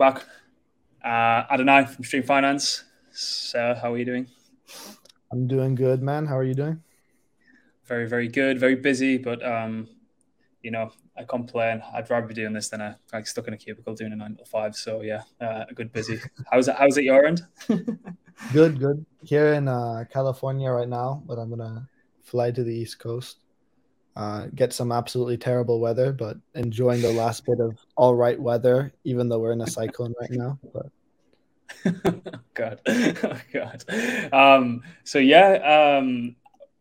back. Uh, Adonai from Stream Finance. So, how are you doing? I'm doing good, man. How are you doing? Very, very good. Very busy, but um, you know, I can't complain. I'd rather be doing this than a like stuck in a cubicle doing a nine to five. So yeah, uh, a good busy. How's it? How's it your end? good, good. Here in uh, California right now, but I'm gonna fly to the East Coast, uh, get some absolutely terrible weather, but enjoying the last bit of all right weather, even though we're in a cyclone right now. But God, oh, God. Um, so yeah, um,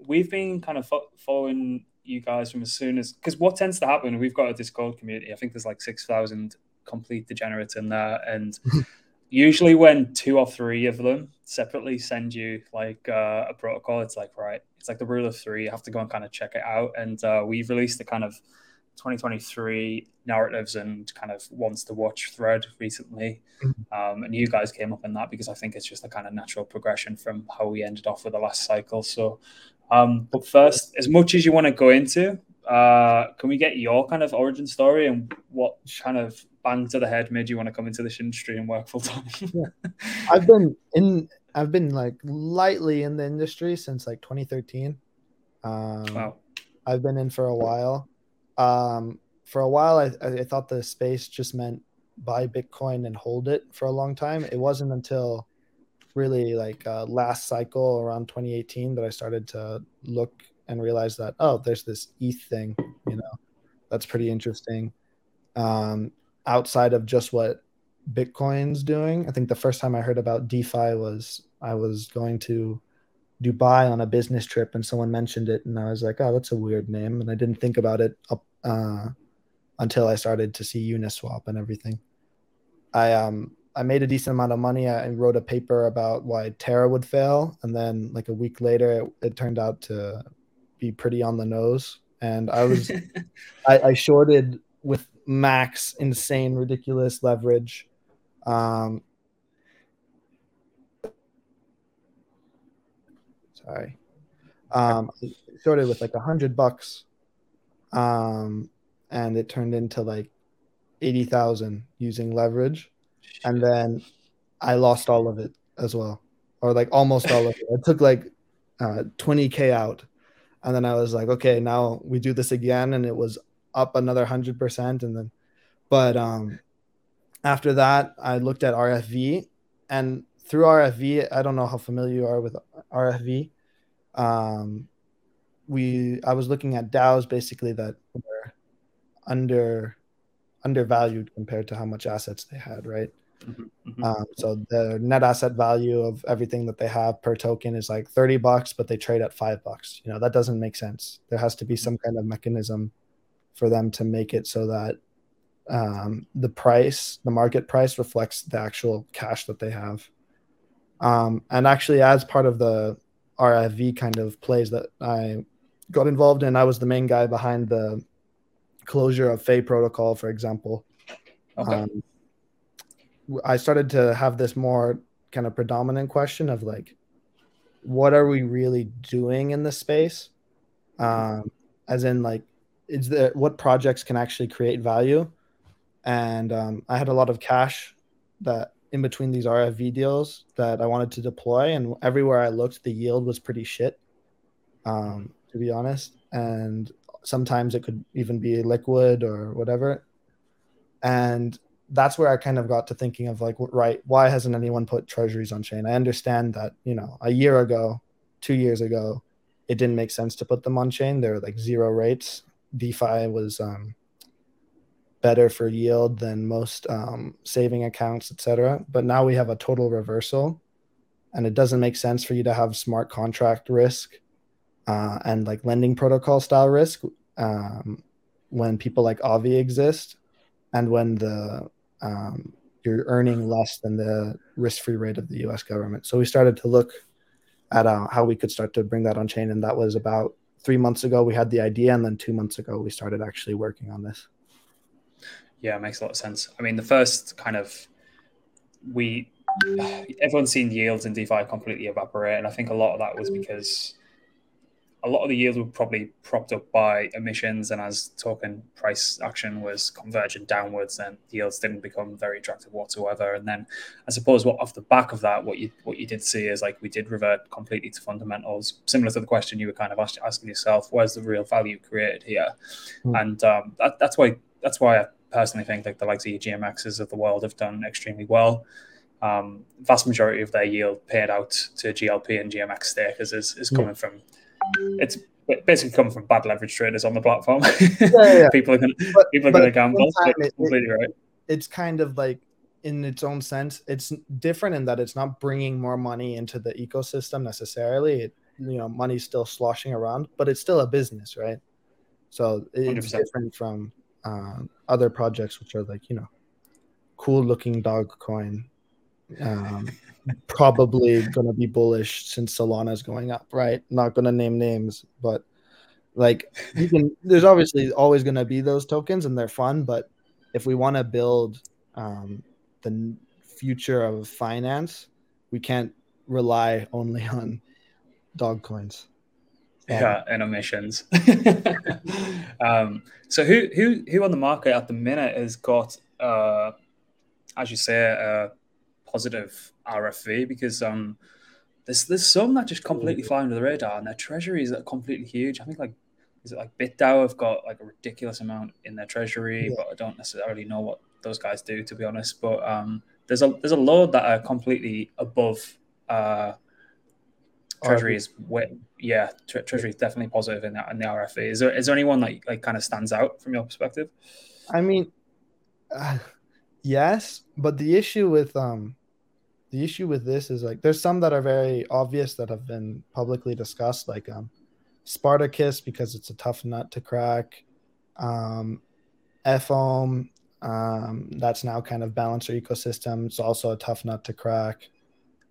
we've been kind of fo- following you guys from as soon as because what tends to happen, we've got a Discord community. I think there's like six thousand complete degenerates in there, and usually when two or three of them separately send you like uh, a protocol, it's like right, it's like the rule of three. You have to go and kind of check it out, and uh, we've released a kind of 2023 narratives and kind of wants to watch thread recently. Mm-hmm. Um, and you guys came up in that because I think it's just a kind of natural progression from how we ended off with the last cycle. So, um, but first, as much as you want to go into, uh, can we get your kind of origin story and what kind of bang to the head made you want to come into this industry and work full time? yeah. I've been in, I've been like lightly in the industry since like 2013. Um, wow. I've been in for a while. Um, for a while, I, I thought the space just meant buy Bitcoin and hold it for a long time. It wasn't until really like uh, last cycle around 2018 that I started to look and realize that oh, there's this ETH thing, you know, that's pretty interesting. Um, outside of just what Bitcoin's doing, I think the first time I heard about DeFi was I was going to Dubai on a business trip, and someone mentioned it, and I was like, oh, that's a weird name, and I didn't think about it up uh, until I started to see Uniswap and everything. I um I made a decent amount of money. I wrote a paper about why Terra would fail, and then like a week later, it, it turned out to be pretty on the nose. And I was I, I shorted with max insane ridiculous leverage. Um, sorry. Um, I shorted with like a hundred bucks. Um, and it turned into like 80,000 using leverage. And then I lost all of it as well, or like almost all of it. It took like uh, 20K out. And then I was like, okay, now we do this again. And it was up another 100%. And then, but um, after that, I looked at RFV. And through RFV, I don't know how familiar you are with RFV. Um, we I was looking at DAOs basically that were under undervalued compared to how much assets they had, right? Mm-hmm, mm-hmm. Um, so the net asset value of everything that they have per token is like 30 bucks, but they trade at five bucks. You know, that doesn't make sense. There has to be some kind of mechanism for them to make it so that um, the price, the market price reflects the actual cash that they have. Um, and actually, as part of the RFV kind of plays that I got involved in, I was the main guy behind the closure of Fei protocol, for example. Okay. Um, I started to have this more kind of predominant question of like, what are we really doing in this space? Um, as in, like, is there what projects can actually create value? And um, I had a lot of cash that in between these RFV deals that I wanted to deploy, and everywhere I looked, the yield was pretty shit, um, to be honest. And sometimes it could even be liquid or whatever. And that's where i kind of got to thinking of like right why hasn't anyone put treasuries on chain? I understand that you know a year ago two years ago it didn't make sense to put them on chain. They're like zero rates. Defi was um, better for yield than most um, saving accounts etc but now we have a total reversal and it doesn't make sense for you to have smart contract risk uh, and like lending protocol style risk um, when people like Aave exist, and when the um, you're earning less than the risk-free rate of the U.S. government. So we started to look at uh, how we could start to bring that on chain, and that was about three months ago. We had the idea, and then two months ago we started actually working on this. Yeah, it makes a lot of sense. I mean, the first kind of we everyone's seen yields in DeFi completely evaporate, and I think a lot of that was because a lot of the yields were probably propped up by emissions, and as token price action was converging downwards, then yields didn't become very attractive whatsoever. And then, I suppose, what off the back of that, what you what you did see is like we did revert completely to fundamentals, similar to the question you were kind of asking yourself: Where's the real value created here? Mm. And um, that, that's why that's why I personally think like the likes of GMXs of the world have done extremely well. Um, vast majority of their yield paid out to GLP and GMX stakers is, is coming yeah. from it's basically coming from bad leverage traders on the platform. Yeah, yeah. people are going to people are going to gamble. It, completely right. It's kind of like in its own sense, it's different in that it's not bringing more money into the ecosystem necessarily. It, you know, money's still sloshing around, but it's still a business, right? So it's 100%. different from um, other projects, which are like you know, cool looking dog coin. Um, probably going to be bullish since Solana is going up, right? Not going to name names, but like you can. There's obviously always going to be those tokens, and they're fun. But if we want to build um, the future of finance, we can't rely only on dog coins. Yeah, and emissions. um, so who who who on the market at the minute has got, uh, as you say, a positive RFV because um, there's there's some that just completely fly under the radar, and their treasuries are completely huge. I think like is it like BitDAO have got like a ridiculous amount in their treasury, yeah. but I don't necessarily know what those guys do to be honest. But um, there's a there's a load that are completely above uh, treasury is yeah tre- treasury is definitely positive in that in the RFV. Is there is there anyone that like kind of stands out from your perspective? I mean, uh, yes, but the issue with um the issue with this is like there's some that are very obvious that have been publicly discussed, like um, Spartacus because it's a tough nut to crack. Um, FOM, um, that's now kind of balancer ecosystem. It's also a tough nut to crack.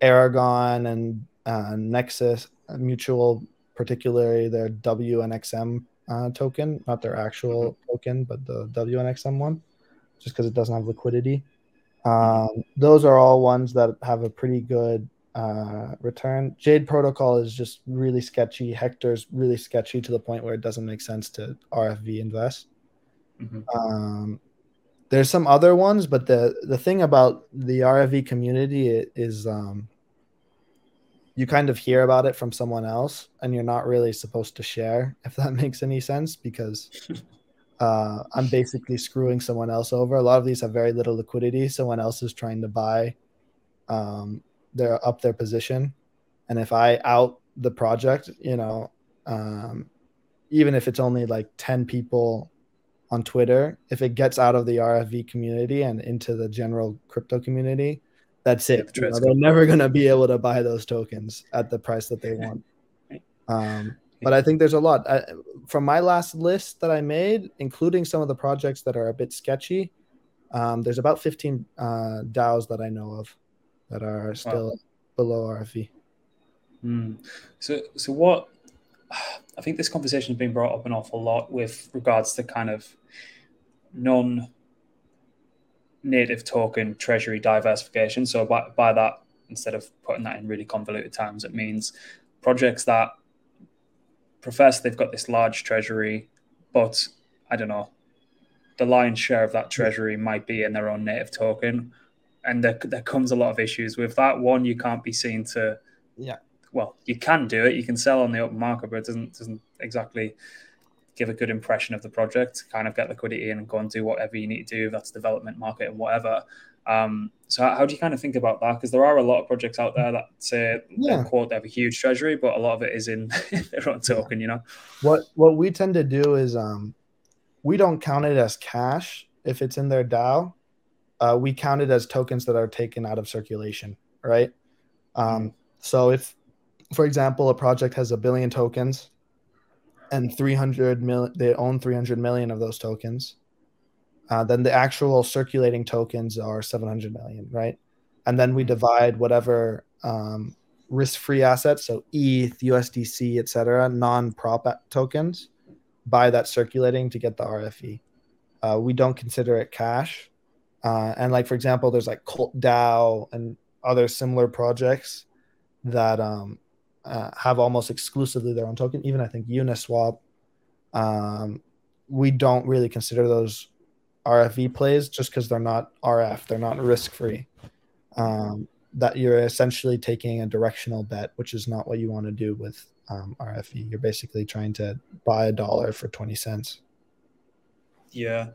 Aragon and uh, Nexus Mutual, particularly their WNXM uh, token, not their actual mm-hmm. token, but the WNXM one, just because it doesn't have liquidity. Um, those are all ones that have a pretty good uh, return. Jade Protocol is just really sketchy. Hector's really sketchy to the point where it doesn't make sense to RFV invest. Mm-hmm. Um, there's some other ones, but the the thing about the RFV community is um, you kind of hear about it from someone else, and you're not really supposed to share, if that makes any sense, because uh, I'm basically screwing someone else over. A lot of these have very little liquidity. Someone else is trying to buy um, their up their position, and if I out the project, you know, um, even if it's only like ten people on Twitter, if it gets out of the RFV community and into the general crypto community, that's it. You know, they're never going to be able to buy those tokens at the price that they want. Um, but I think there's a lot. I, from my last list that I made, including some of the projects that are a bit sketchy, um, there's about 15 uh, DAOs that I know of that are still wow. below RFV. Mm. So, so what? I think this conversation has been brought up an awful lot with regards to kind of non native token treasury diversification. So by, by that, instead of putting that in really convoluted terms, it means projects that profess they've got this large treasury, but I don't know, the lion's share of that hmm. treasury might be in their own native token. And there, there comes a lot of issues with that. One, you can't be seen to, yeah. Well, you can do it. You can sell on the open market, but it doesn't doesn't exactly give a good impression of the project. Kind of get liquidity in and go and do whatever you need to do. That's development market and whatever. Um, so how, how, do you kind of think about that? Because there are a lot of projects out there that say yeah. quote they have a huge treasury, but a lot of it is in their own token. You know, what what we tend to do is um, we don't count it as cash if it's in their DAO. Uh, we count it as tokens that are taken out of circulation, right? Um, so if, for example, a project has a billion tokens, and 300 million, they own 300 million of those tokens uh, then the actual circulating tokens are 700 million, right? And then we divide whatever um, risk-free assets, so ETH, USDC, etc., non-prop tokens, by that circulating to get the RFV Uh, we don't consider it cash. Uh, and like for example, there's like Cult DAO and other similar projects that um, uh, have almost exclusively their own token. Even I think Uniswap, um, we don't really consider those RFV plays just because they're not RF, they're not risk free. Um, that you're essentially taking a directional bet, which is not what you want to do with um, RFV. You're basically trying to buy a dollar for 20 cents. Yeah.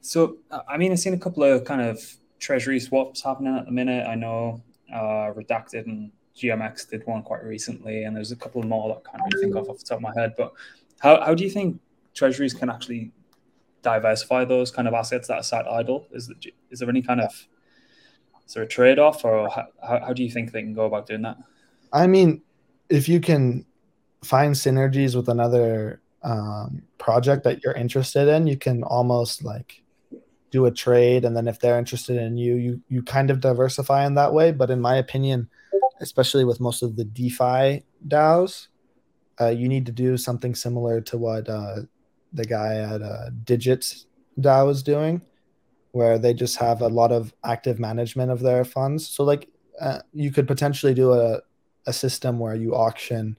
So, I mean, I've seen a couple of kind of treasury swaps happening at the minute. I know uh, Redacted and GMX did one quite recently, and there's a couple more that I can't really think of off the top of my head. But how, how do you think treasuries can actually diversify those kind of assets that are sat idle? Is, is there any kind of is there a trade off, or how, how do you think they can go about doing that? I mean, if you can find synergies with another um, project that you're interested in, you can almost like do a trade, and then if they're interested in you, you you kind of diversify in that way. But in my opinion, especially with most of the DeFi DAOs, uh, you need to do something similar to what uh, the guy at uh, Digits DAO is doing where they just have a lot of active management of their funds. So like uh, you could potentially do a, a system where you auction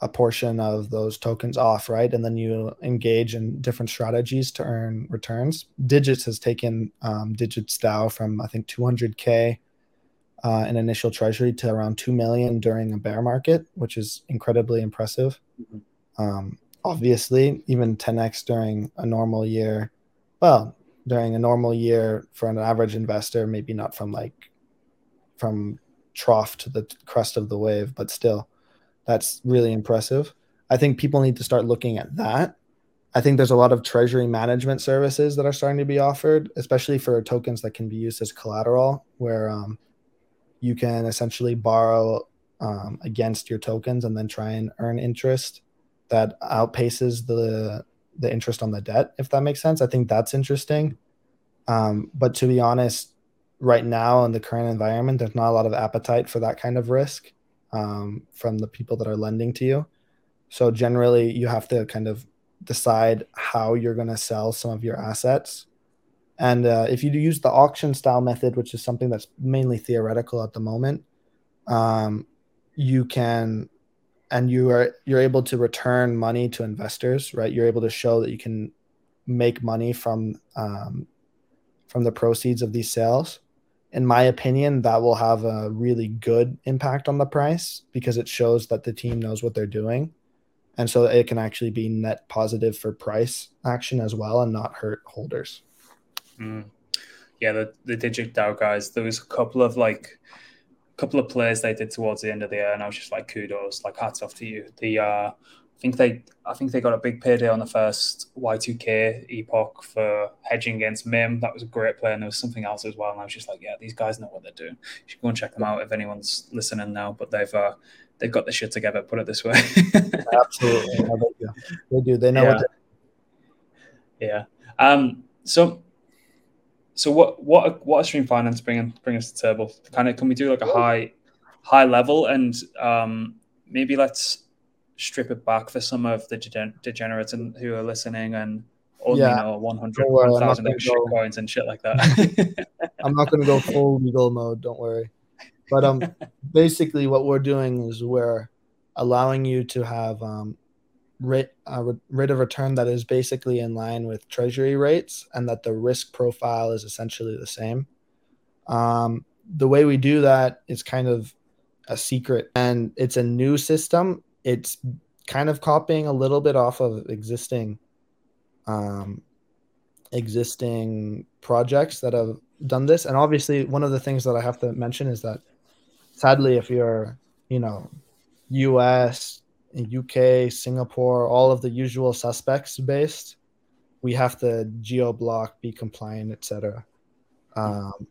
a portion of those tokens off, right? And then you engage in different strategies to earn returns. Digits has taken um, Digits DAO from I think 200k uh, in initial treasury to around 2 million during a bear market, which is incredibly impressive. Mm-hmm. Um, obviously, even 10x during a normal year. Well, during a normal year for an average investor, maybe not from like from trough to the crest of the wave, but still, that's really impressive. I think people need to start looking at that. I think there's a lot of treasury management services that are starting to be offered, especially for tokens that can be used as collateral, where um, you can essentially borrow um, against your tokens and then try and earn interest that outpaces the the interest on the debt, if that makes sense. I think that's interesting. Um, but to be honest, right now in the current environment, there's not a lot of appetite for that kind of risk um, from the people that are lending to you. So generally, you have to kind of decide how you're going to sell some of your assets. And uh, if you use the auction style method, which is something that's mainly theoretical at the moment, um, you can and you are you're able to return money to investors right? You're able to show that you can make money from um, from the proceeds of these sales. In my opinion that will have a really good impact on the price because it shows that the team knows what they're doing. And so it can actually be net positive for price action as well and not hurt holders mm. yeah the, the digit dao guys there was a couple of like couple of plays they did towards the end of the year, and I was just like, kudos, like hats off to you. The uh, I think they I think they got a big payday on the first Y2K epoch for hedging against MIM. That was a great play, and there was something else as well. And I was just like, yeah, these guys know what they're doing. You should go and check them out if anyone's listening now. But they've uh, they've got the shit together. Put it this way. Absolutely, they do. They know yeah. what. Yeah. Um. So so what what what are stream finance bringing bring us to table? Kind of can we do like a high high level and um, maybe let's strip it back for some of the degenerates and who are listening and only yeah. know 100 1000 extra go, coins and shit like that. I'm not going to go full legal mode, don't worry. But um basically what we're doing is we're allowing you to have um rate, uh, rate of return that is basically in line with treasury rates and that the risk profile is essentially the same. Um, the way we do that is kind of a secret and it's a new system. It's kind of copying a little bit off of existing um, existing projects that have done this. And obviously, one of the things that I have to mention is that sadly, if you're, you know, US, UK, Singapore, all of the usual suspects based, we have to geo block, be compliant, etc. Um,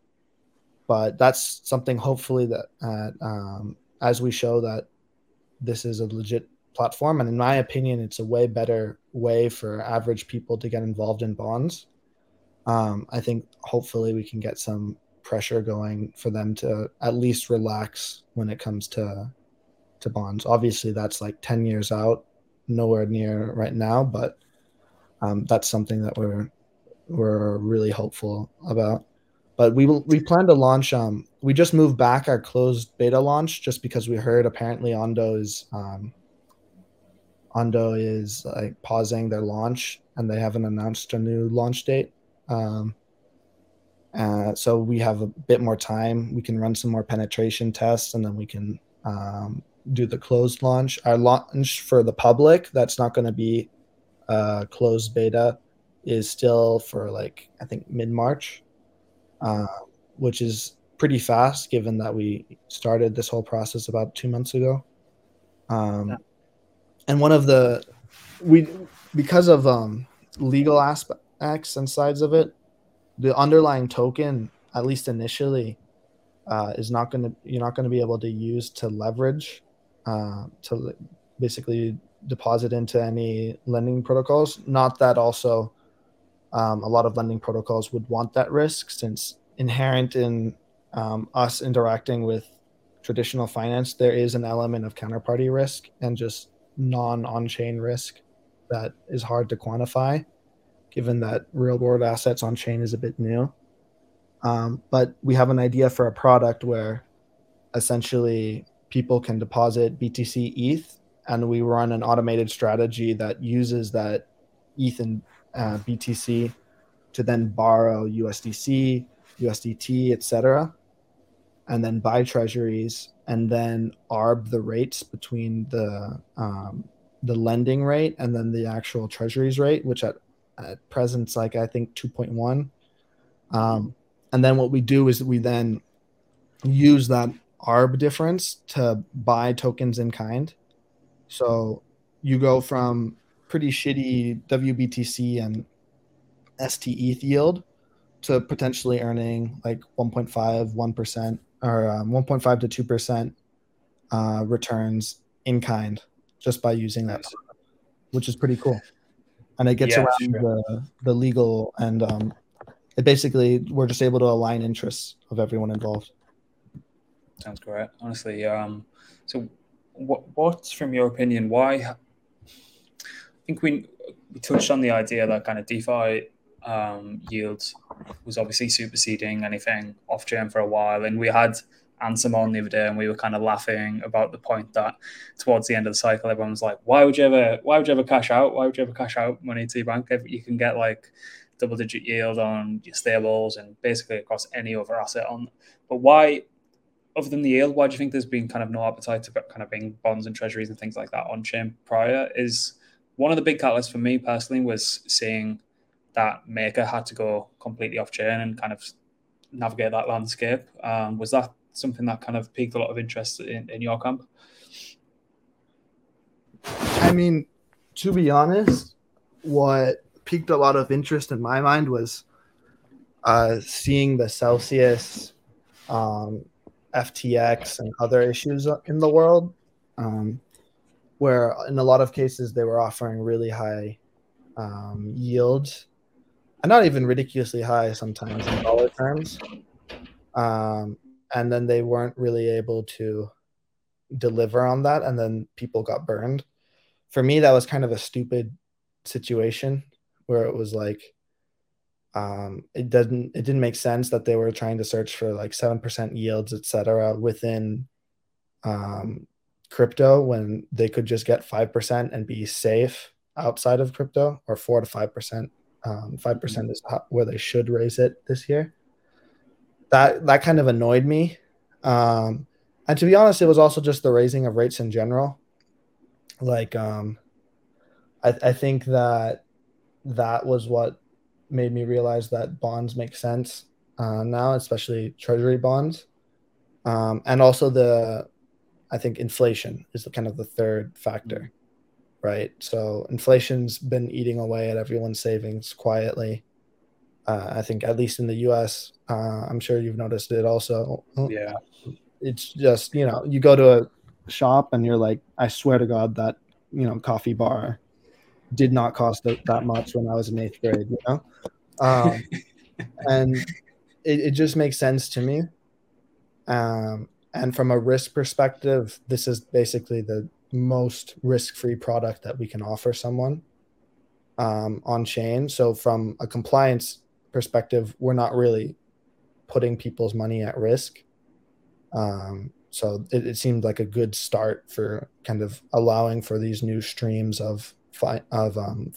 but that's something hopefully that uh, um, as we show that this is a legit platform, and in my opinion, it's a way better way for average people to get involved in bonds. Um, I think hopefully we can get some pressure going for them to at least relax when it comes to to bonds. Obviously, that's like 10 years out, nowhere near right now, but um, that's something that we're we're really hopeful about. but we will we plan to launch. Um, we just moved back our closed beta launch just because we heard apparently Ondo is um, Ondo is like pausing their launch and they haven't announced a new launch date. Um, uh, so we have a bit more time. We can run some more penetration tests and then we can um, do the closed launch. Our launch for the public, that's not going to be uh, closed beta, is still for like, I think mid March, uh, which is pretty fast given that we started this whole process about two months ago. Um, yeah. And one of the, we, because of um, legal aspects and sides of it, the underlying token, at least initially, uh, is not going to you're not going to be able to use to leverage uh, to basically deposit into any lending protocols. Not that also um, a lot of lending protocols would want that risk, since inherent in um, us interacting with traditional finance, there is an element of counterparty risk and just non on chain risk that is hard to quantify given that real world assets on chain is a bit new. Um, but we have an idea for a product where essentially people can deposit BTC ETH, and we run an automated strategy that uses that ETH and uh, BTC to then borrow USDC, USDT, etc., and then buy treasuries and then arb the rates between the um, the lending rate and then the actual treasuries rate, which at at present it's like I think 2.1. Um, and then what we do is we then use that ARB difference to buy tokens in kind. So you go from pretty shitty WBTC and STETH yield to potentially earning like 1.5, 1% or um, 1.5 to 2% uh, returns in kind just by using that, which is pretty cool and it gets yeah, around sure. the, the legal and um, it basically we're just able to align interests of everyone involved. Sounds great, honestly. Um, so, what what's from your opinion? Why? I think we we touched on the idea that kind of DeFi um, yields was obviously superseding anything off chain for a while, and we had Ansem on the other day, and we were kind of laughing about the point that towards the end of the cycle, everyone was like, "Why would you ever? Why would you ever cash out? Why would you ever cash out money to your bank? If you can get like double digit yield on your stables and basically across any other asset on. But why, other than the yield, why do you think there's been kind of no appetite to kind of bring bonds and treasuries and things like that on chain prior? Is one of the big catalysts for me personally was seeing that Maker had to go completely off chain and kind of navigate that landscape. Um, was that something that kind of piqued a lot of interest in, in your camp? I mean, to be honest, what piqued a lot of interest in my mind was uh, seeing the Celsius, um, FTX, and other issues in the world, um, where in a lot of cases they were offering really high um, yields, and not even ridiculously high sometimes in dollar terms. Um, and then they weren't really able to deliver on that and then people got burned for me that was kind of a stupid situation where it was like um, it doesn't it didn't make sense that they were trying to search for like 7% yields etc within um, crypto when they could just get 5% and be safe outside of crypto or 4 to 5% um, 5% mm-hmm. is where they should raise it this year that that kind of annoyed me. Um, and to be honest, it was also just the raising of rates in general. Like, um, I, I think that that was what made me realize that bonds make sense uh, now, especially treasury bonds. Um, and also the, I think inflation is the, kind of the third factor, right? So inflation's been eating away at everyone's savings quietly. Uh, I think at least in the U.S., uh, I'm sure you've noticed it also. Yeah, it's just you know you go to a shop and you're like, I swear to God that you know coffee bar did not cost that much when I was in eighth grade. You know, um, and it, it just makes sense to me. Um, and from a risk perspective, this is basically the most risk-free product that we can offer someone um, on chain. So from a compliance perspective, we're not really putting people's money at risk. Um, so it, it seemed like a good start for kind of allowing for these new streams of fi- of um,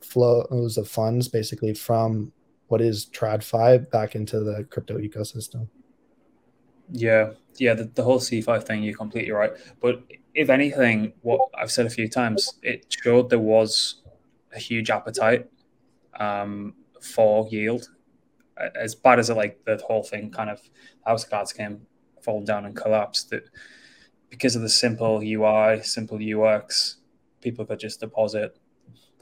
flows of funds, basically from what is TradFi back into the crypto ecosystem. Yeah, yeah, the, the whole CeFi thing, you're completely right. But if anything, what I've said a few times, it showed there was a huge appetite um, for yield. As bad as it like the whole thing kind of house cards came falling down and collapsed, that because of the simple UI, simple UX, people could just deposit.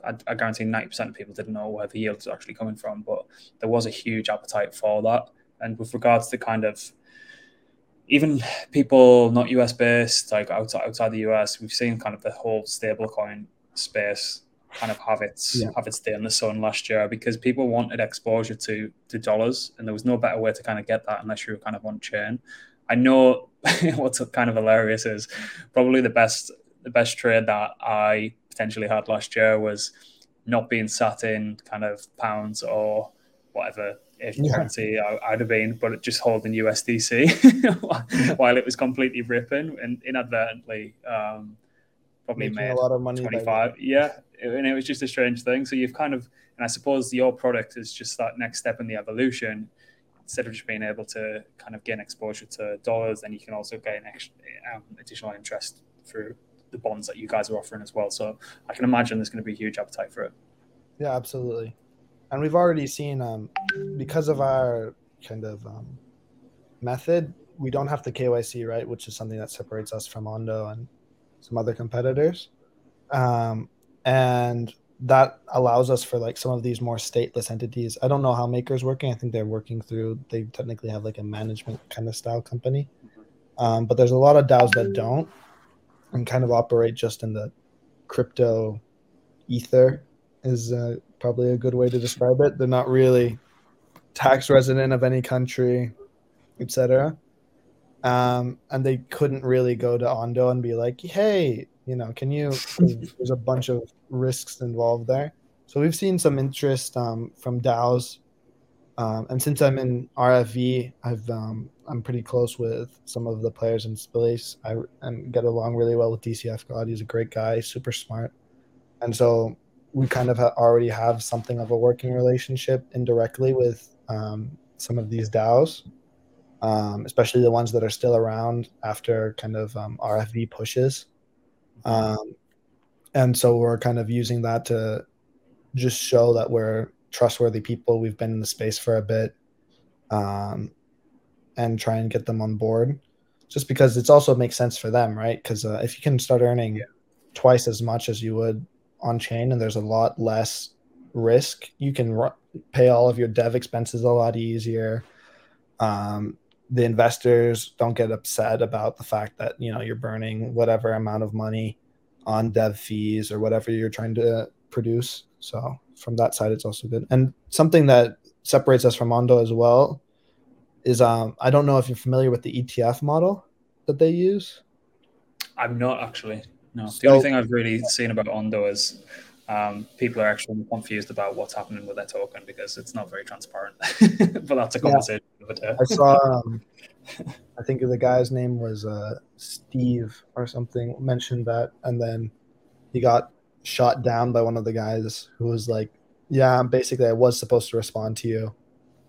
I, I guarantee 90% of people didn't know where the yield was actually coming from, but there was a huge appetite for that. And with regards to kind of even people not US based, like outside outside the US, we've seen kind of the whole stablecoin space kind of have its yeah. have its day in the sun last year because people wanted exposure to to dollars, and there was no better way to kind of get that unless you were kind of on chain. I know what's kind of hilarious is probably the best the best trade that I potentially had last year was not being sat in kind of pounds or whatever if yeah. currency I, would have been, but just holding USDC while it was completely ripping and inadvertently um, probably Making made a lot of money. 25. Yeah. And it was just a strange thing. So you've kind of, and I suppose your product is just that next step in the evolution. Instead of just being able to kind of gain exposure to dollars, then you can also gain extra, um, additional interest through the bonds that you guys are offering as well. So I can imagine there's going to be a huge appetite for it. Yeah, absolutely and we've already seen um, because of our kind of um, method, we don't have the KYC right, which is something that separates us from Ondo and some other competitors, um, and that allows us for like some of these more stateless entities. I don't know how Maker's working. I think they're working through. They technically have like a management kind of style company, um, but there's a lot of DAOs that don't and kind of operate just in the crypto ether is uh, probably a good way to describe it. They're not really tax resident of any country, etc. Um, and they couldn't really go to Ondo and be like, "Hey, you know, can you?" There's a bunch of risks involved there. So we've seen some interest um, from DAOs, um, and since I'm in RFV, I've um, I'm pretty close with some of the players in space. I and get along really well with DCF God. He's a great guy, super smart, and so we kind of ha- already have something of a working relationship indirectly with um, some of these DAOs, um, especially the ones that are still around after kind of um, RFV pushes. Um, and so we're kind of using that to just show that we're trustworthy people. We've been in the space for a bit um, and try and get them on board just because it's also makes sense for them, right? Because uh, if you can start earning yeah. twice as much as you would on chain and there's a lot less risk. You can r- pay all of your dev expenses a lot easier. Um, the investors don't get upset about the fact that you know you're burning whatever amount of money on dev fees or whatever you're trying to produce. So from that side, it's also good. And something that separates us from Ondo as well is um, I don't know if you're familiar with the ETF model that they use. I'm not actually. No, the only thing I've really seen about Ondo is um, people are actually confused about what's happening with their token because it's not very transparent. but that's a conversation yeah. I saw, um, I think the guy's name was uh, Steve or something, mentioned that, and then he got shot down by one of the guys who was like, "Yeah, basically, I was supposed to respond to you."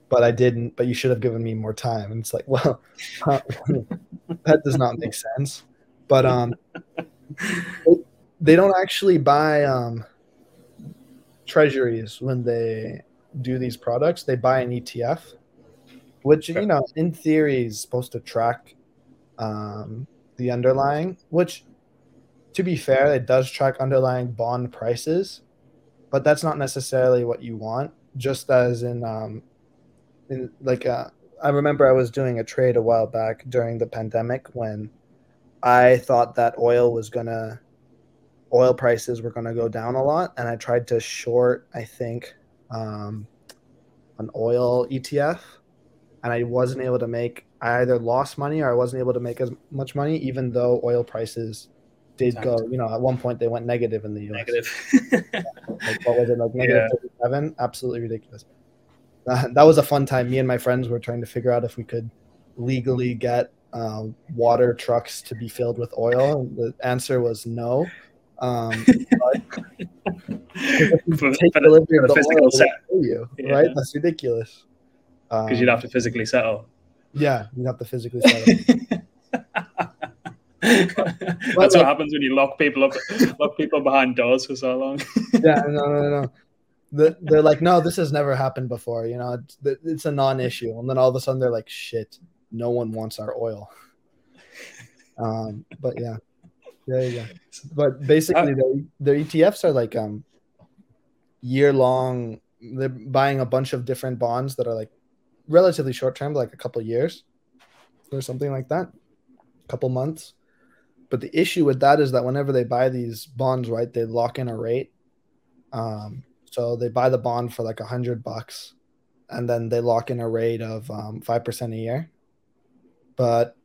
But I didn't. But you should have given me more time. And it's like, well, that does not make sense. But um, they don't actually buy um, treasuries when they do these products. They buy an ETF, which you know, in theory, is supposed to track um, the underlying. Which, to be fair, it does track underlying bond prices, but that's not necessarily what you want. Just as in, um, in like, uh, I remember I was doing a trade a while back during the pandemic when I thought that oil was gonna oil prices were gonna go down a lot, and I tried to short, I think, um, an oil ETF, and I wasn't able to make. I either lost money or I wasn't able to make as much money, even though oil prices did go. You know, at one point they went negative in the US. Negative. like what was it like negative yeah. 37? Absolutely ridiculous. uh, that was a fun time. Me and my friends were trying to figure out if we could legally get uh, water trucks to be filled with oil. And the answer was no. Um, but, take delivery of the oil, set. you, yeah. right? That's ridiculous. Because um, you'd have to physically settle. Yeah, you'd have to physically settle. That's like, what happens when you lock people up, lock people behind doors for so long. yeah, no, no, no. The, they're like, no, this has never happened before. You know, it's, it's a non-issue, and then all of a sudden they're like, shit, no one wants our oil. Um, but yeah, yeah, yeah. But basically, the, the ETFs are like um year-long. They're buying a bunch of different bonds that are like relatively short-term, like a couple years or something like that, a couple months but the issue with that is that whenever they buy these bonds, right, they lock in a rate. Um, so they buy the bond for like a hundred bucks, and then they lock in a rate of um, five um, percent a year. But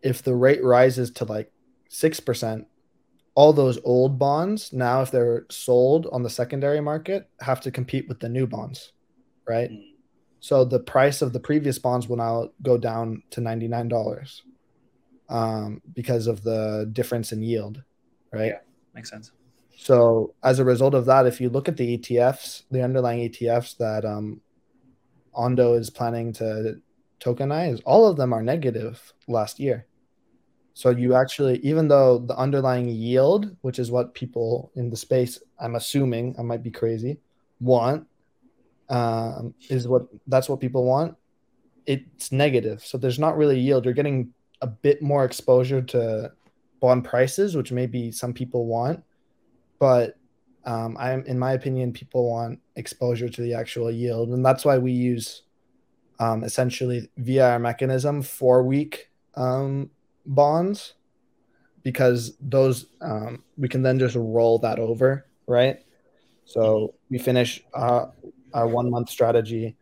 if the rate rises to like six percent, all those old bonds now, if they're sold on the secondary market, have to compete with the new bonds, right? Mm. So the price of the previous bonds will now go down to ninety nine dollars um, because of the difference in yield, right? Yeah, makes sense. So as a result of that, if you look at the ETFs, the underlying ETFs that um, Ondo is planning to tokenize, all of them are negative last year. So you actually, even though the underlying yield, which is what people in the space, I'm assuming, I might be crazy, want, um, is what that's what people want. It's negative, so there's not really yield. You're getting a bit more exposure to bond prices, which maybe some people want, but um, I'm in my opinion, people want exposure to the actual yield, and that's why we use um, essentially via our mechanism four week um, bonds because those um, we can then just roll that over, right? So we finish uh, our one month strategy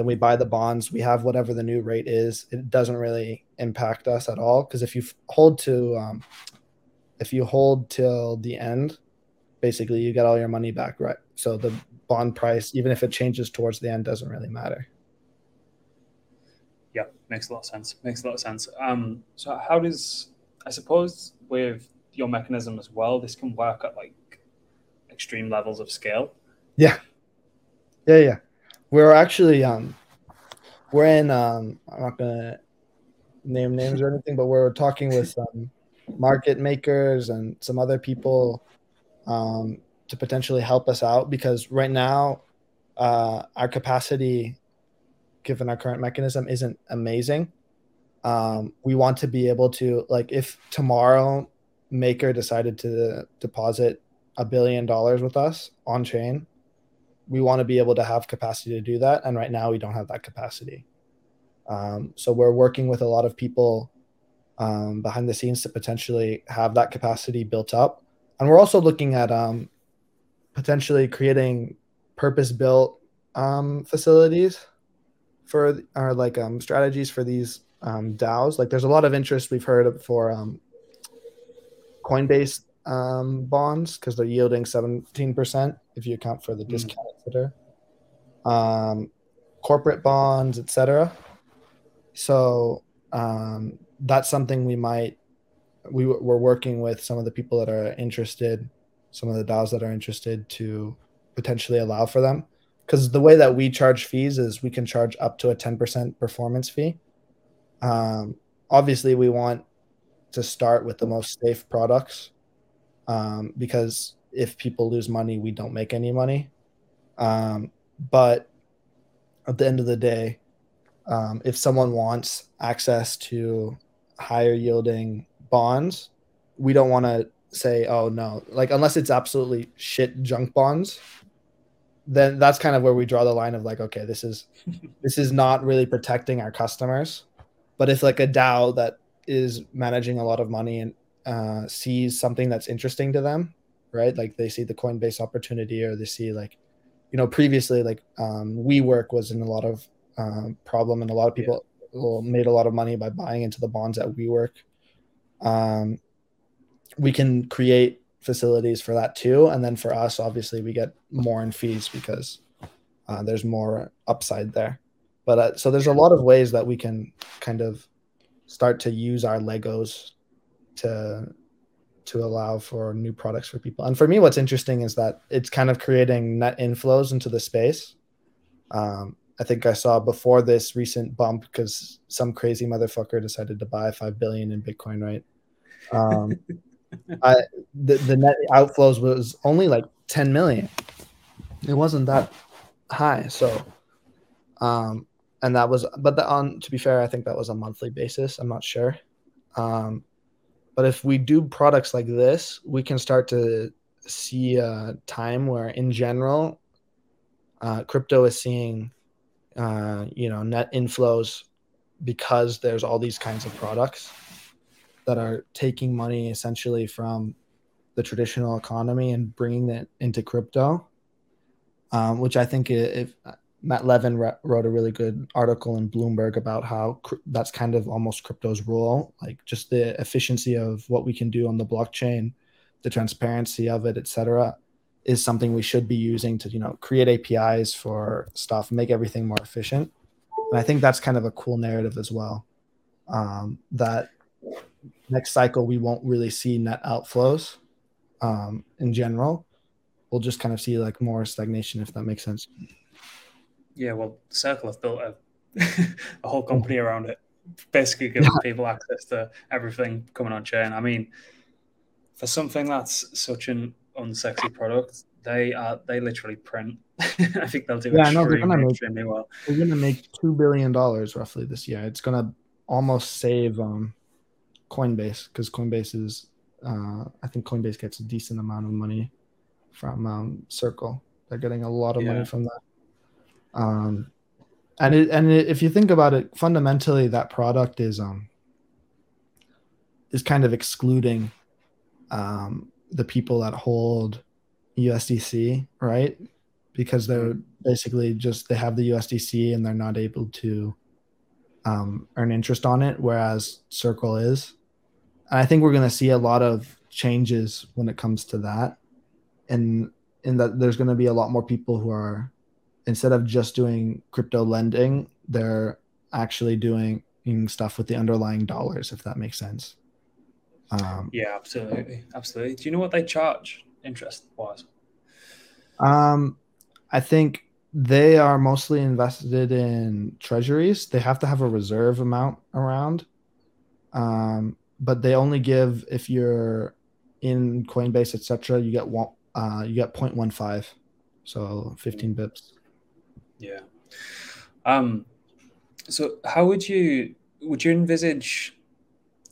then we buy the bonds. We have whatever the new rate is. It doesn't really impact us at all because if you hold to, um, if you hold till the end, basically you get all your money back, right? So the bond price, even if it changes towards the end, doesn't really matter. Yeah, makes a lot of sense. Makes a lot of sense. Um, so how does I suppose with your mechanism as well, this can work at like extreme levels of scale. Yeah. Yeah, yeah we're actually um we're in um I'm not gonna name names or anything, but we're talking with some market makers and some other people um, to potentially help us out because right now uh, our capacity, given our current mechanism, isn't amazing. Um, we want to be able to like if tomorrow Maker decided to deposit a billion dollars with us on chain, we want to be able to have capacity to do that. And right now we don't have that capacity. Um, so we're working with a lot of people um, behind the scenes to potentially have that capacity built up. And we're also looking at um, potentially creating purpose built um, facilities for our like um, strategies for these um, DAOs. Like there's a lot of interest we've heard for Coinbase um, bonds because they're yielding 17% if you account for the mm. discount, etc. Um, corporate bonds, etc. So um, that's something we might we we're working with some of the people that are interested, some of the DAOs that are interested to potentially allow for them. Because the way that we charge fees is we can charge up to a 10% performance fee. Um, obviously, we want to start with the most safe products um, because if people lose money, we don't make any money. Um, but at the end of the day, um, if someone wants access to higher yielding bonds, we don't want to say, oh no, like unless it's absolutely shit junk bonds, then that's kind of where we draw the line of like, okay, this is this is not really protecting our customers. But if like a DAO that is managing a lot of money and uh, sees something that's interesting to them, right? Like they see the Coinbase opportunity, or they see like, you know, previously like um, WeWork was in a lot of um, problem, and a lot of people yeah. made a lot of money by buying into the bonds at WeWork. Um, we can create facilities for that too, and then for us, obviously, we get more in fees because uh, there's more upside there. But uh, so there's a lot of ways that we can kind of start to use our Legos to to allow for new products for people. And for me, what's interesting is that it's kind of creating net inflows into the space. Um, I think I saw before this recent bump because some crazy motherfucker decided to buy five billion in Bitcoin, right? Um, I, the, the net outflows was only like 10 million. It wasn't that high. So, um, and that was, but the, on, to be fair, I think that was a monthly basis. I'm not sure. Um, but if we do products like this, we can start to see a time where in general, uh, crypto is seeing, uh, you know, net inflows because there's all these kinds of products that are taking money essentially from the traditional economy and bringing it into crypto, um, which I think if Matt Levine wrote a really good article in Bloomberg about how cr- that's kind of almost crypto's role, like just the efficiency of what we can do on the blockchain, the transparency of it, etc., is something we should be using to you know create APIs for stuff, make everything more efficient. And I think that's kind of a cool narrative as well. Um, that next cycle we won't really see net outflows um, in general. We'll just kind of see like more stagnation, if that makes sense. Yeah, well, Circle have built a, a whole company around it, basically giving yeah. people access to everything coming on chain. I mean, for something that's such an unsexy product, they are they literally print. I think they'll do yeah, no, they're gonna make, extremely well. They're gonna make two billion dollars roughly this year. It's gonna almost save um Coinbase because Coinbase is, uh, I think Coinbase gets a decent amount of money from um, Circle. They're getting a lot of yeah. money from that. Um, and it, and it, if you think about it, fundamentally, that product is um is kind of excluding um, the people that hold USDC, right? Because they're basically just they have the USDC and they're not able to um, earn interest on it, whereas Circle is. And I think we're going to see a lot of changes when it comes to that, and in that there's going to be a lot more people who are instead of just doing crypto lending, they're actually doing stuff with the underlying dollars, if that makes sense. Um, yeah, absolutely, absolutely. Do you know what they charge interest wise? Um, I think they are mostly invested in treasuries. They have to have a reserve amount around. Um, but they only give if you're in Coinbase, etc. You get one, uh, you get 0.15, so 15 bips. Yeah. Um. So, how would you would you envisage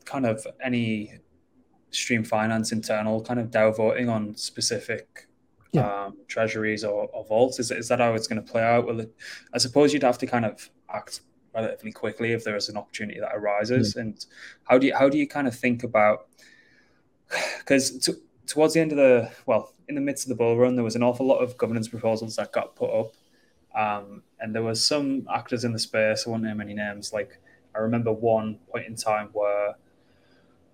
kind of any stream finance internal kind of DAO voting on specific yeah. um, treasuries or, or vaults? Is, is that how it's going to play out? Well, I suppose you'd have to kind of act relatively quickly if there is an opportunity that arises. Mm. And how do you how do you kind of think about because to, towards the end of the well, in the midst of the bull run, there was an awful lot of governance proposals that got put up, um, and there was some actors in the space. I won't name any names. Like I remember one point in time where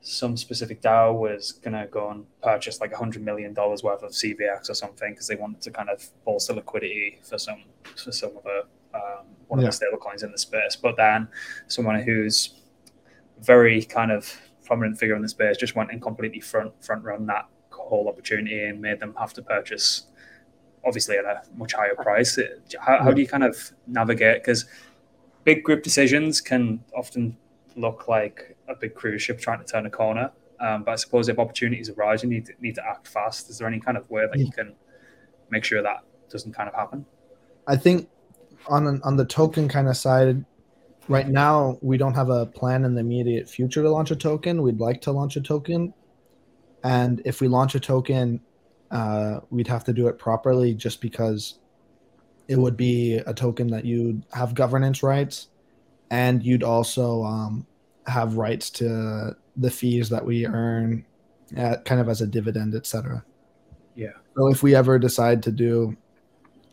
some specific DAO was gonna go and purchase like a hundred million dollars worth of CVX or something because they wanted to kind of bolster liquidity for some for some of the um, one yeah. of the stable coins in the space. But then someone who's very kind of prominent figure in the space just went and completely front front run that whole opportunity and made them have to purchase obviously at a much higher price. How, how do you kind of navigate? Because big group decisions can often look like a big cruise ship trying to turn a corner. Um, but I suppose if opportunities arise, you need to, need to act fast. Is there any kind of way that you can make sure that doesn't kind of happen? I think on on the token kind of side, right now we don't have a plan in the immediate future to launch a token. We'd like to launch a token, and if we launch a token, uh, we'd have to do it properly, just because it would be a token that you'd have governance rights, and you'd also um, have rights to the fees that we earn, at, kind of as a dividend, etc. Yeah. So if we ever decide to do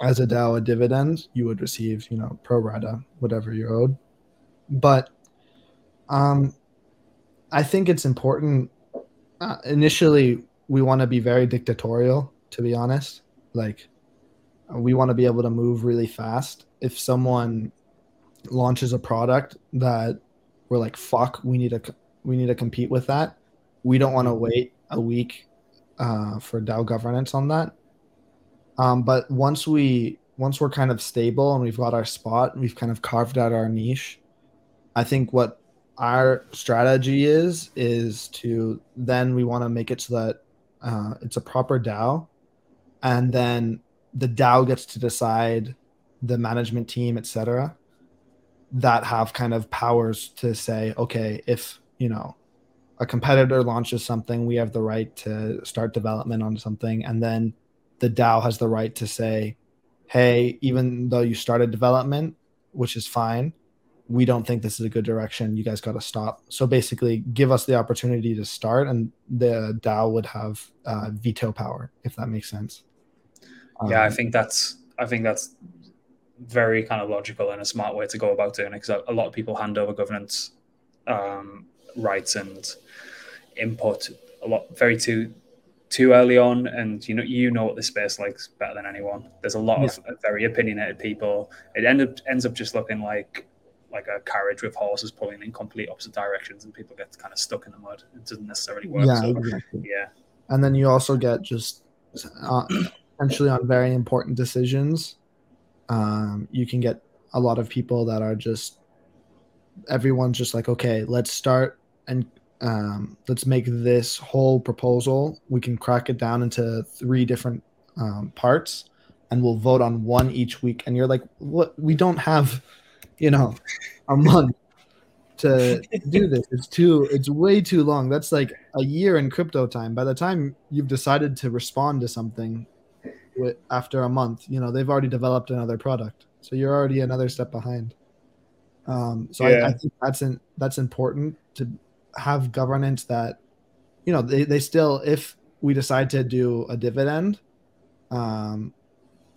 as a DAO a dividend, you would receive, you know, pro rata, whatever you're owed. But um, I think it's important. Uh, initially, we want to be very dictatorial, to be honest. Like, we want to be able to move really fast. If someone launches a product that we're like, fuck, we need to we need to compete with that. We don't want to wait a week uh, for DAO governance on that. Um, but once we once we're kind of stable and we've got our spot, and we've kind of carved out our niche. I think what our strategy is is to then we want to make it so that uh, it's a proper DAO, and then the DAO gets to decide the management team, etc. That have kind of powers to say, okay, if you know a competitor launches something, we have the right to start development on something, and then the DAO has the right to say, hey, even though you started development, which is fine, we don't think this is a good direction. You guys got to stop. So basically, give us the opportunity to start, and the DAO would have uh, veto power, if that makes sense. Yeah, um, I think that's I think that's very kind of logical and a smart way to go about doing it because a lot of people hand over governance um, rights and input a lot very too too early on, and you know you know what this space likes better than anyone. There's a lot yeah. of very opinionated people. It end up, ends up just looking like like a carriage with horses pulling in complete opposite directions, and people get kind of stuck in the mud. It doesn't necessarily work. Yeah, so, exactly. yeah. And then you also get just uh, potentially on very important decisions. Um, you can get a lot of people that are just everyone's just like, okay, let's start and um, let's make this whole proposal. We can crack it down into three different um, parts, and we'll vote on one each week. And you're like, what? We don't have, you know, a month to do this. It's too. It's way too long. That's like a year in crypto time. By the time you've decided to respond to something, with, after a month, you know they've already developed another product. So you're already another step behind. Um, so yeah. I, I think that's in, that's important to have governance that you know they, they still if we decide to do a dividend um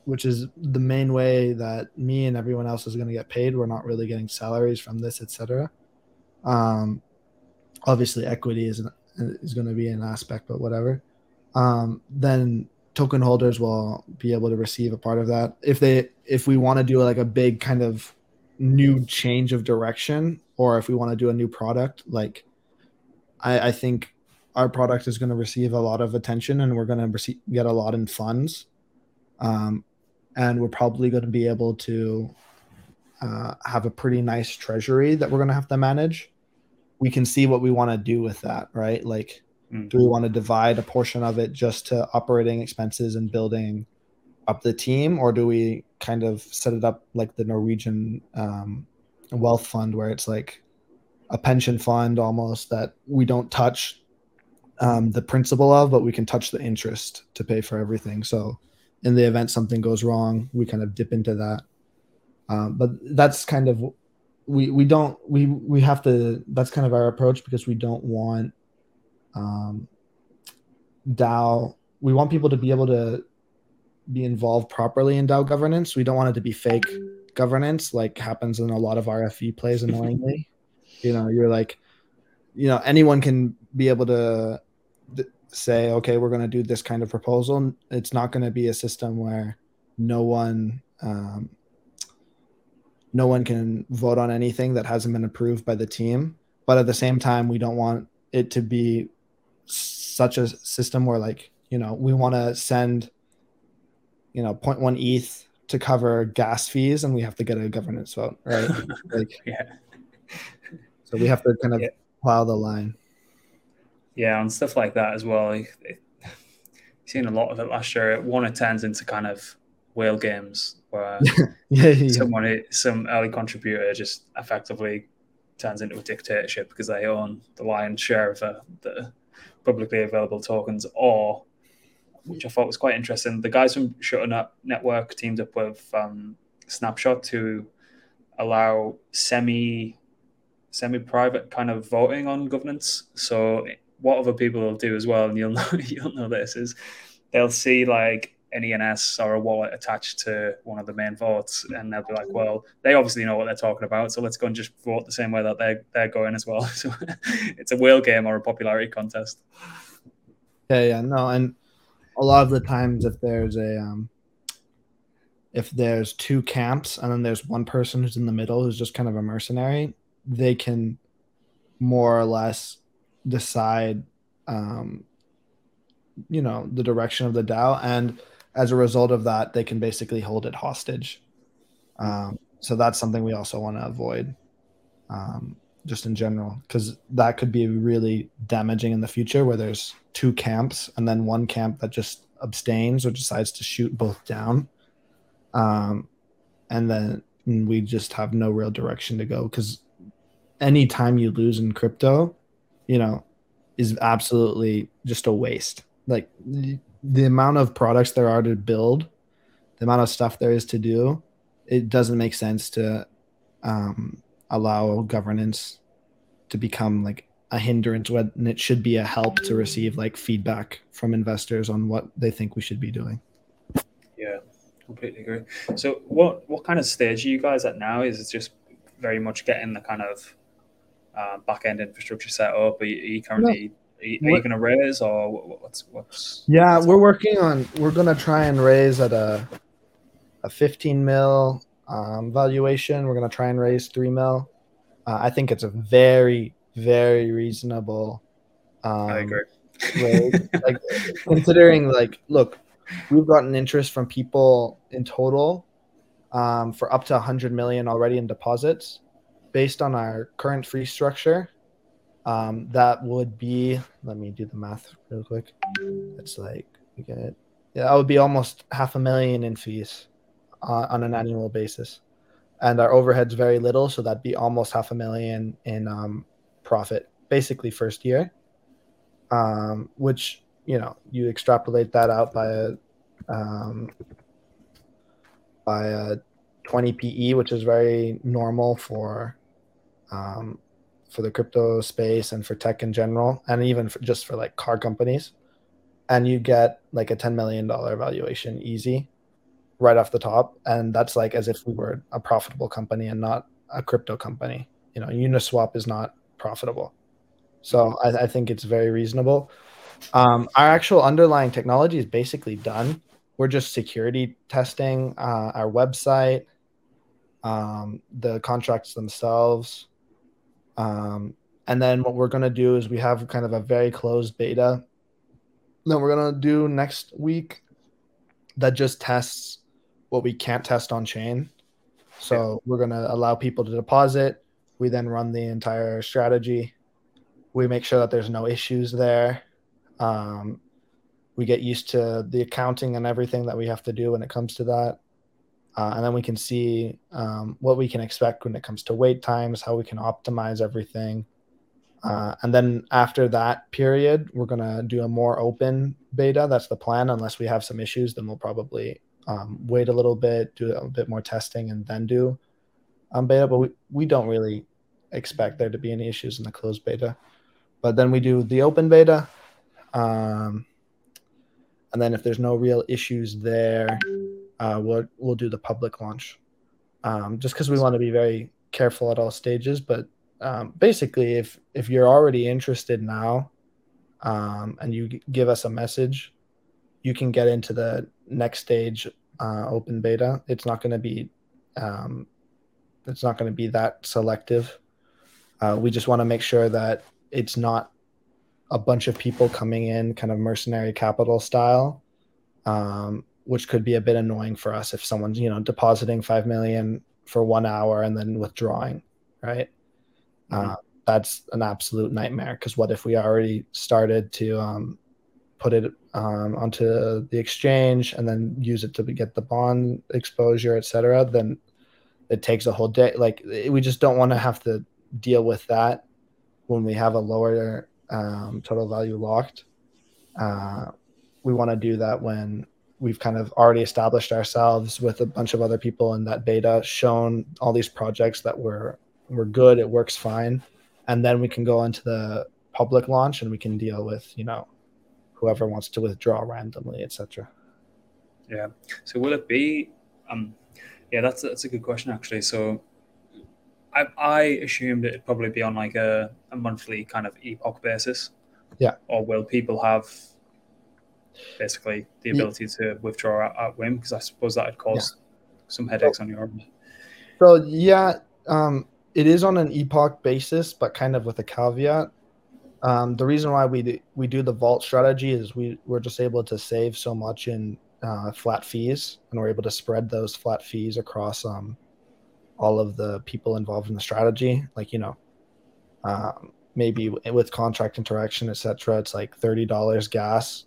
which is the main way that me and everyone else is going to get paid we're not really getting salaries from this etc um obviously equity is an, is going to be an aspect but whatever um then token holders will be able to receive a part of that if they if we want to do like a big kind of new change of direction or if we want to do a new product like I, I think our product is going to receive a lot of attention and we're going to receive, get a lot in funds. Um, and we're probably going to be able to uh, have a pretty nice treasury that we're going to have to manage. We can see what we want to do with that, right? Like, mm-hmm. do we want to divide a portion of it just to operating expenses and building up the team, or do we kind of set it up like the Norwegian um, wealth fund, where it's like a pension fund almost that we don't touch um, the principal of, but we can touch the interest to pay for everything. So, in the event something goes wrong, we kind of dip into that. Um, but that's kind of we we don't we we have to. That's kind of our approach because we don't want um, DAO. We want people to be able to be involved properly in DAO governance. We don't want it to be fake governance like happens in a lot of RFV plays annoyingly. You know, you're like, you know, anyone can be able to th- say, okay, we're going to do this kind of proposal. It's not going to be a system where no one, um, no one can vote on anything that hasn't been approved by the team. But at the same time, we don't want it to be such a system where, like, you know, we want to send, you know, 0.1 ETH to cover gas fees, and we have to get a governance vote, right? like, yeah. So we have to kind of yeah. plow the line. Yeah, and stuff like that as well. I've seen a lot of it last year. it One, it turns into kind of whale games where yeah, yeah, someone, some early contributor, just effectively turns into a dictatorship because they own the lion's share of the, the publicly available tokens, or which I thought was quite interesting. The guys from Shutter Network teamed up with um, Snapshot to allow semi semi-private kind of voting on governance. So what other people will do as well, and you'll know you'll know this is they'll see like an ENS or a wallet attached to one of the main votes, and they'll be like, "Well, they obviously know what they're talking about, so let's go and just vote the same way that they're they're going as well." So it's a whale game or a popularity contest. Yeah, yeah, no, and a lot of the times if there's a um, if there's two camps and then there's one person who's in the middle who's just kind of a mercenary, they can more or less decide, um, you know, the direction of the DAO, and as a result of that, they can basically hold it hostage. Um, so that's something we also want to avoid, um, just in general, because that could be really damaging in the future, where there's two camps and then one camp that just abstains or decides to shoot both down um, and then we just have no real direction to go because any time you lose in crypto, you know, is absolutely just a waste. Like the, amount of products there are to build, the amount of stuff there is to do, it doesn't make sense to um, allow governance to become like a hindrance when it should be a help to receive like feedback from investors on what they think we should be doing. Yeah, completely agree. So, what what kind of stage are you guys at now? Is it just very much getting the kind of uh, back end infrastructure set up? Are you, are you currently are you, you going to raise or what's what's? Yeah, what's we're working on. We're going to try and raise at a a 15 mil um, valuation. We're going to try and raise three mil. Uh, I think it's a very very reasonable. Um, I agree. like considering like look we've gotten interest from people in total um, for up to 100 million already in deposits based on our current free structure um, that would be let me do the math real quick. It's like we get yeah, that would be almost half a million in fees uh, on an annual basis. And our overhead's very little so that'd be almost half a million in um, profit basically first year. Um, which you know you extrapolate that out by a um, by a 20 PE, which is very normal for um, for the crypto space and for tech in general, and even for, just for like car companies. And you get like a 10 million dollar valuation easy, right off the top, and that's like as if we were a profitable company and not a crypto company. You know, Uniswap is not profitable, so I, I think it's very reasonable. Um, our actual underlying technology is basically done. We're just security testing uh, our website, um, the contracts themselves. Um, and then what we're going to do is we have kind of a very closed beta that we're going to do next week that just tests what we can't test on chain. So we're going to allow people to deposit. We then run the entire strategy. We make sure that there's no issues there. Um, we get used to the accounting and everything that we have to do when it comes to that. Uh, and then we can see um, what we can expect when it comes to wait times, how we can optimize everything. Uh, and then after that period, we're going to do a more open beta. That's the plan. Unless we have some issues, then we'll probably um, wait a little bit, do a bit more testing, and then do um, beta. But we, we don't really expect there to be any issues in the closed beta. But then we do the open beta. Um, and then if there's no real issues there, uh, we'll we'll do the public launch. Um, just because we want to be very careful at all stages. But um, basically, if if you're already interested now, um, and you give us a message, you can get into the next stage uh, open beta. It's not going to be um, it's not going to be that selective. Uh, we just want to make sure that it's not a bunch of people coming in kind of mercenary capital style um, which could be a bit annoying for us if someone's you know depositing 5 million for one hour and then withdrawing right mm-hmm. uh, that's an absolute nightmare because what if we already started to um, put it um, onto the exchange and then use it to get the bond exposure etc then it takes a whole day like we just don't want to have to deal with that when we have a lower um, total value locked. Uh, we want to do that when we've kind of already established ourselves with a bunch of other people in that beta, shown all these projects that we're we're good, it works fine, and then we can go into the public launch and we can deal with you know whoever wants to withdraw randomly, etc. Yeah. So will it be? Um, yeah, that's that's a good question actually. So I, I assumed it'd probably be on like a, a monthly kind of epoch basis. Yeah. Or will people have basically the ability yeah. to withdraw at, at whim? Because I suppose that would cause some headaches on your end. So yeah, um, it is on an epoch basis, but kind of with a caveat. Um, the reason why we do, we do the vault strategy is we we're just able to save so much in uh, flat fees, and we're able to spread those flat fees across um, all of the people involved in the strategy. Like you know, um, maybe with contract interaction, etc., it's like thirty dollars gas,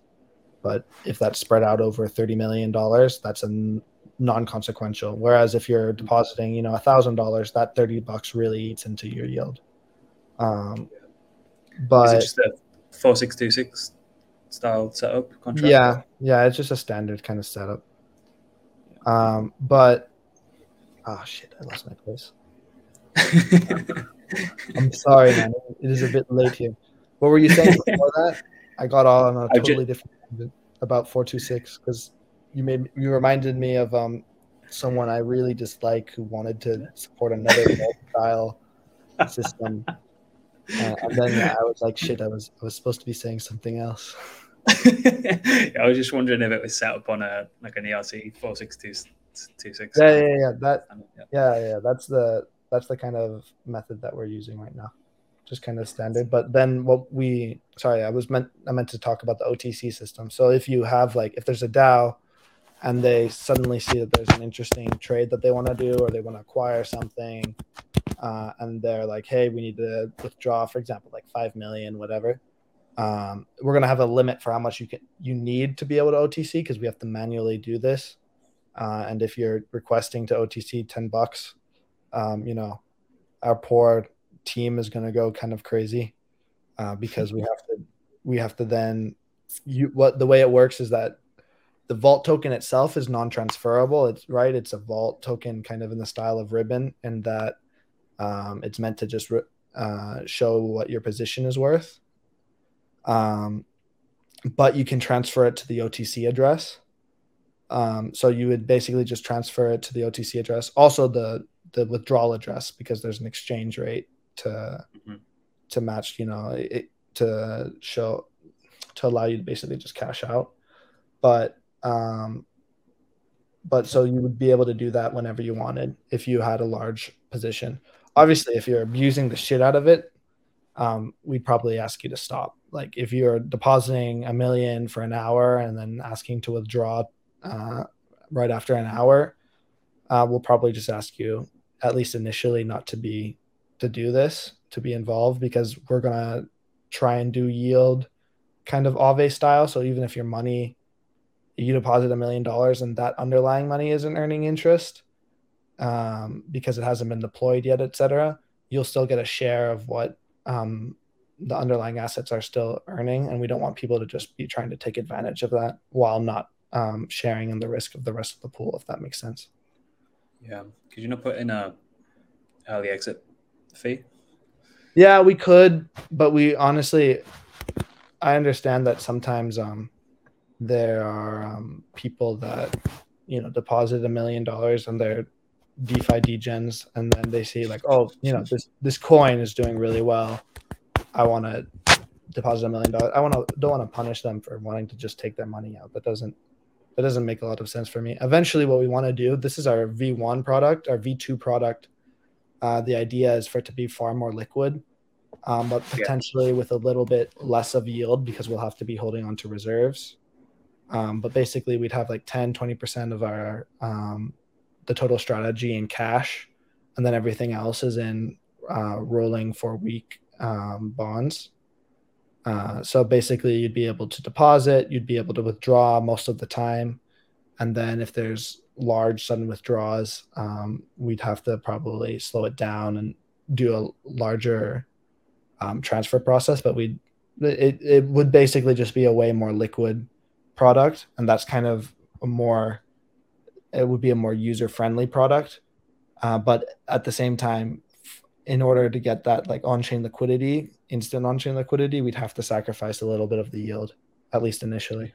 but if that's spread out over thirty million dollars, that's a non-consequential. Whereas if you're depositing, you know, a thousand dollars, that thirty bucks really eats into your yield. Um, but Is it just a four six two six style setup contract? yeah, yeah, it's just a standard kind of setup. Um, but oh shit, I lost my place. I'm sorry, man. It is a bit late here. What were you saying before that? I got all on a totally different about four two six because you made you reminded me of um someone I really dislike who wanted to support another style system. Uh, and then I was like, shit, I was I was supposed to be saying something else. I was just wondering if it was set up on a like an ERC four six two two six. Yeah, yeah, yeah. That Yeah. yeah, yeah. That's the that's the kind of method that we're using right now. Just kind of standard. But then what we sorry, I was meant I meant to talk about the OTC system. So if you have like if there's a DAO and they suddenly see that there's an interesting trade that they want to do or they want to acquire something uh, and they're like hey we need to withdraw for example like 5 million whatever um, we're going to have a limit for how much you can you need to be able to otc because we have to manually do this uh, and if you're requesting to otc 10 bucks um, you know our poor team is going to go kind of crazy uh, because we have to we have to then you what the way it works is that the vault token itself is non-transferable. It's right it's a vault token kind of in the style of ribbon and that um, it's meant to just uh, show what your position is worth. Um, but you can transfer it to the otc address. Um, so you would basically just transfer it to the otc address. Also the the withdrawal address because there's an exchange rate to Mhm. to match you know it, to show to allow you to basically just cash out. But um but so you would be able to do that whenever you wanted if you had a large position. Obviously if you're abusing the shit out of it um, we'd probably ask you to stop. Like if you're depositing a million for an hour and then asking to withdraw uh, right after an hour uh, we'll probably just ask you at least initially not to be to do this to be involved because we're gonna try and do yield kind of Aave style. So even if your money you deposit a million dollars and that underlying money isn't earning interest um, because it hasn't been deployed yet, etc., you'll still get a share of what um, the underlying assets are still earning, and we don't want people to just be trying to take advantage of that while not um, sharing in the risk of the rest of the pool, if that makes sense. Yeah. Could you not put in a early exit fee? Yeah, we could, but we honestly, I understand that sometimes um, there are um, people that you know deposit a million dollars and they're DeFi degens, and then they see like, oh, you know, this this coin is doing really well. I want to deposit a million dollars. I want to don't want to punish them for wanting to just take their money out. That doesn't that doesn't make a lot of sense for me. Eventually, what we want to do, this is our V1 product, our V2 product. Uh, the idea is for it to be far more liquid, um, but Yeah. potentially with a little bit less of yield because we'll have to be holding on to reserves. Um, but basically, we'd have like 10, 20% of our um, the total strategy in cash, and then everything else is in uh, rolling four week um, bonds. Uh, so basically, you'd be able to deposit, you'd be able to withdraw most of the time, and then if there's large sudden withdrawals, um, we'd have to probably slow it down and do a larger um, transfer process. But we, it it would basically just be a way more liquid product, and that's kind of a more, it would be a more user friendly product. Uh, but at the same time, in order to get that like on-chain liquidity, instant on-chain liquidity, we'd have to sacrifice a little bit of the yield, at least initially.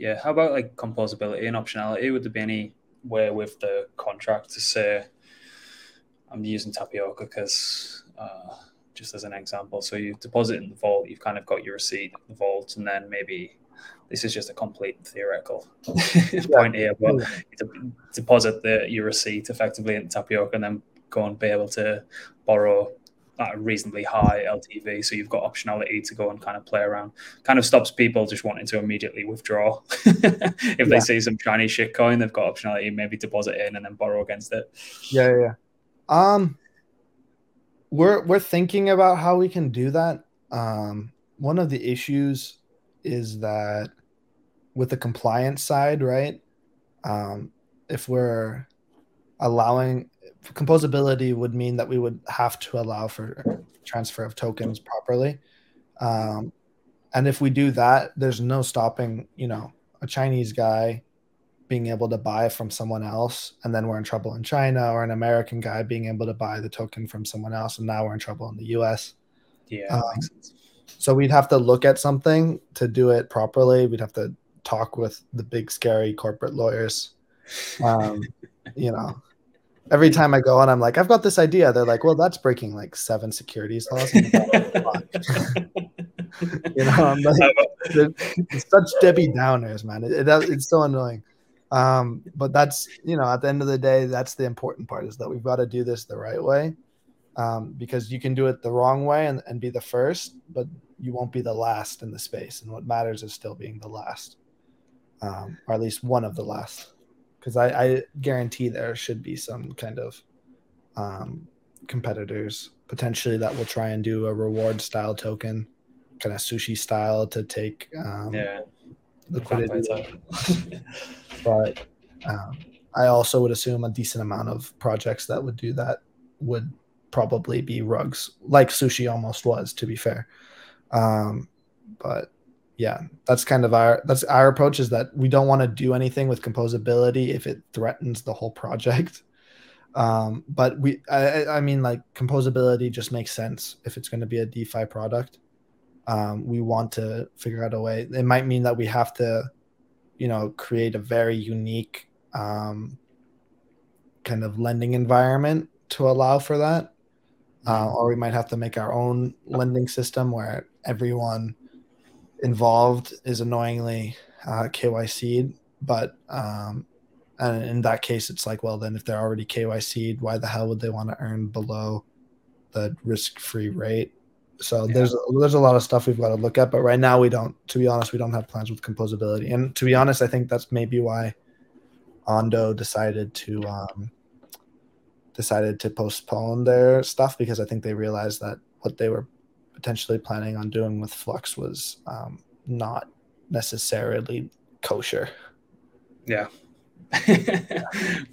Yeah. How about like composability and optionality? Would there be any way with the contract to say, I'm using Tapioca because uh, just as an example, so you deposit in the vault, you've kind of got your receipt of the vault, and then maybe this is just a complete theoretical point here, but to deposit the your receipt effectively in tapioca and then go and be able to borrow at a reasonably high LTV. So you've got optionality to go and kind of play around. Kind of stops people just wanting to immediately withdraw. if yeah. they see some Chinese shit coin, they've got optionality, maybe deposit in and then borrow against it. Yeah, yeah. Um we're we're thinking about how we can do that. Um one of the issues is that with the compliance side, right? Um, if we're allowing composability would mean that we would have to allow for transfer of tokens properly. Um, and if we do that, there's no stopping, you know, a Chinese guy being able to buy from someone else, and then we're in trouble in China, or an American guy being able to buy the token from someone else, and now we're in trouble in the US. Yeah, um, so we'd have to look at something to do it properly. We'd have to talk with the big scary corporate lawyers. Um, you know, every time I go on, I'm like, I've got this idea. They're like, well, that's breaking like seven securities laws. you know, like, it's such Debbie Downers, man. It, it, it's so annoying. Um, but that's you know, at the end of the day, that's the important part is that we've got to do this the right way. Um, because you can do it the wrong way and, and be the first, but you won't be the last in the space. And what matters is still being the last um, or at least one of the last, because I, I, guarantee there should be some kind of um, competitors potentially that will try and do a reward style token, kind of sushi style to take um, yeah. liquidity. but um, I also would assume a decent amount of projects that would do that would probably be rugs, like sushi almost was, to be fair. Um, but yeah, that's kind of our that's our approach is that we don't want to do anything with composability if it threatens the whole project. Um, but we, I, I mean, like composability just makes sense if it's going to be a DeFi product. Um, we want to figure out a way. It might mean that we have to, you know, create a very unique um, kind of lending environment to allow for that, uh, or we might have to make our own lending system where everyone involved is annoyingly uh, KYC'd, but um, and in that case, it's like, well, then if they're already KYC'd, why the hell would they want to earn below the risk-free rate? So yeah. there's there's a lot of stuff we've got to look at, but right now we don't. To be honest, we don't have plans with composability, and to be honest, I think that's maybe why Ondo decided to um, decided to postpone their stuff because I think they realized that what they were potentially planning on doing with Flux was um, not necessarily kosher. Yeah,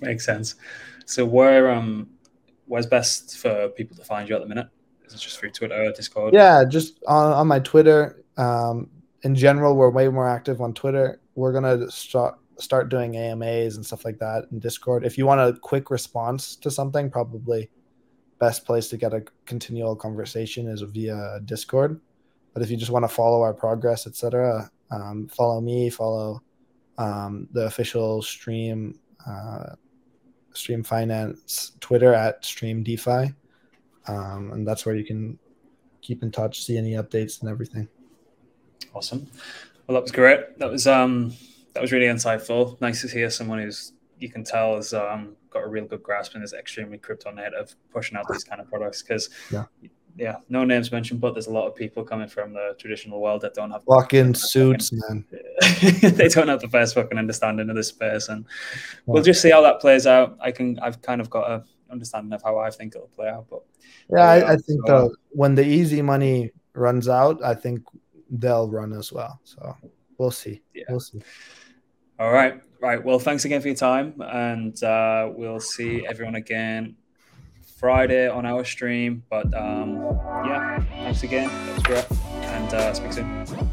makes sense. So where um where's best for people to find you at the minute? Is it just through Twitter, or Discord? Yeah, just on, on my Twitter. Um, in general, we're way more active on Twitter. We're gonna start start doing AMAs and stuff like that in Discord. If you want a quick response to something, probably best place to get a continual conversation is via Discord. But if you just want to follow our progress, etc., um, follow me, follow um, the official stream uh, stream finance Twitter at stream DeFi, um, and that's where you can keep in touch, see any updates and everything. Awesome. Well, that was great. That was um that was really insightful. Nice to hear someone who's you can tell is um got a real good grasp and is extremely crypto of pushing out these kind of products because yeah. yeah, no names mentioned, but there's a lot of people coming from the traditional world that don't have fucking suits, fucking, man. they don't have the first fucking understanding of this space, and we'll just see how that plays out. I can, I've kind of got a understanding of how I think it'll play out, but yeah, I, I, think so, when the easy money runs out, I think they'll run as well. So we'll see. Yeah. We'll see. All right. Right. Well, thanks again for your time. And uh, we'll see everyone again Friday on our stream. But um, yeah, thanks again. That was great. And uh, speak soon.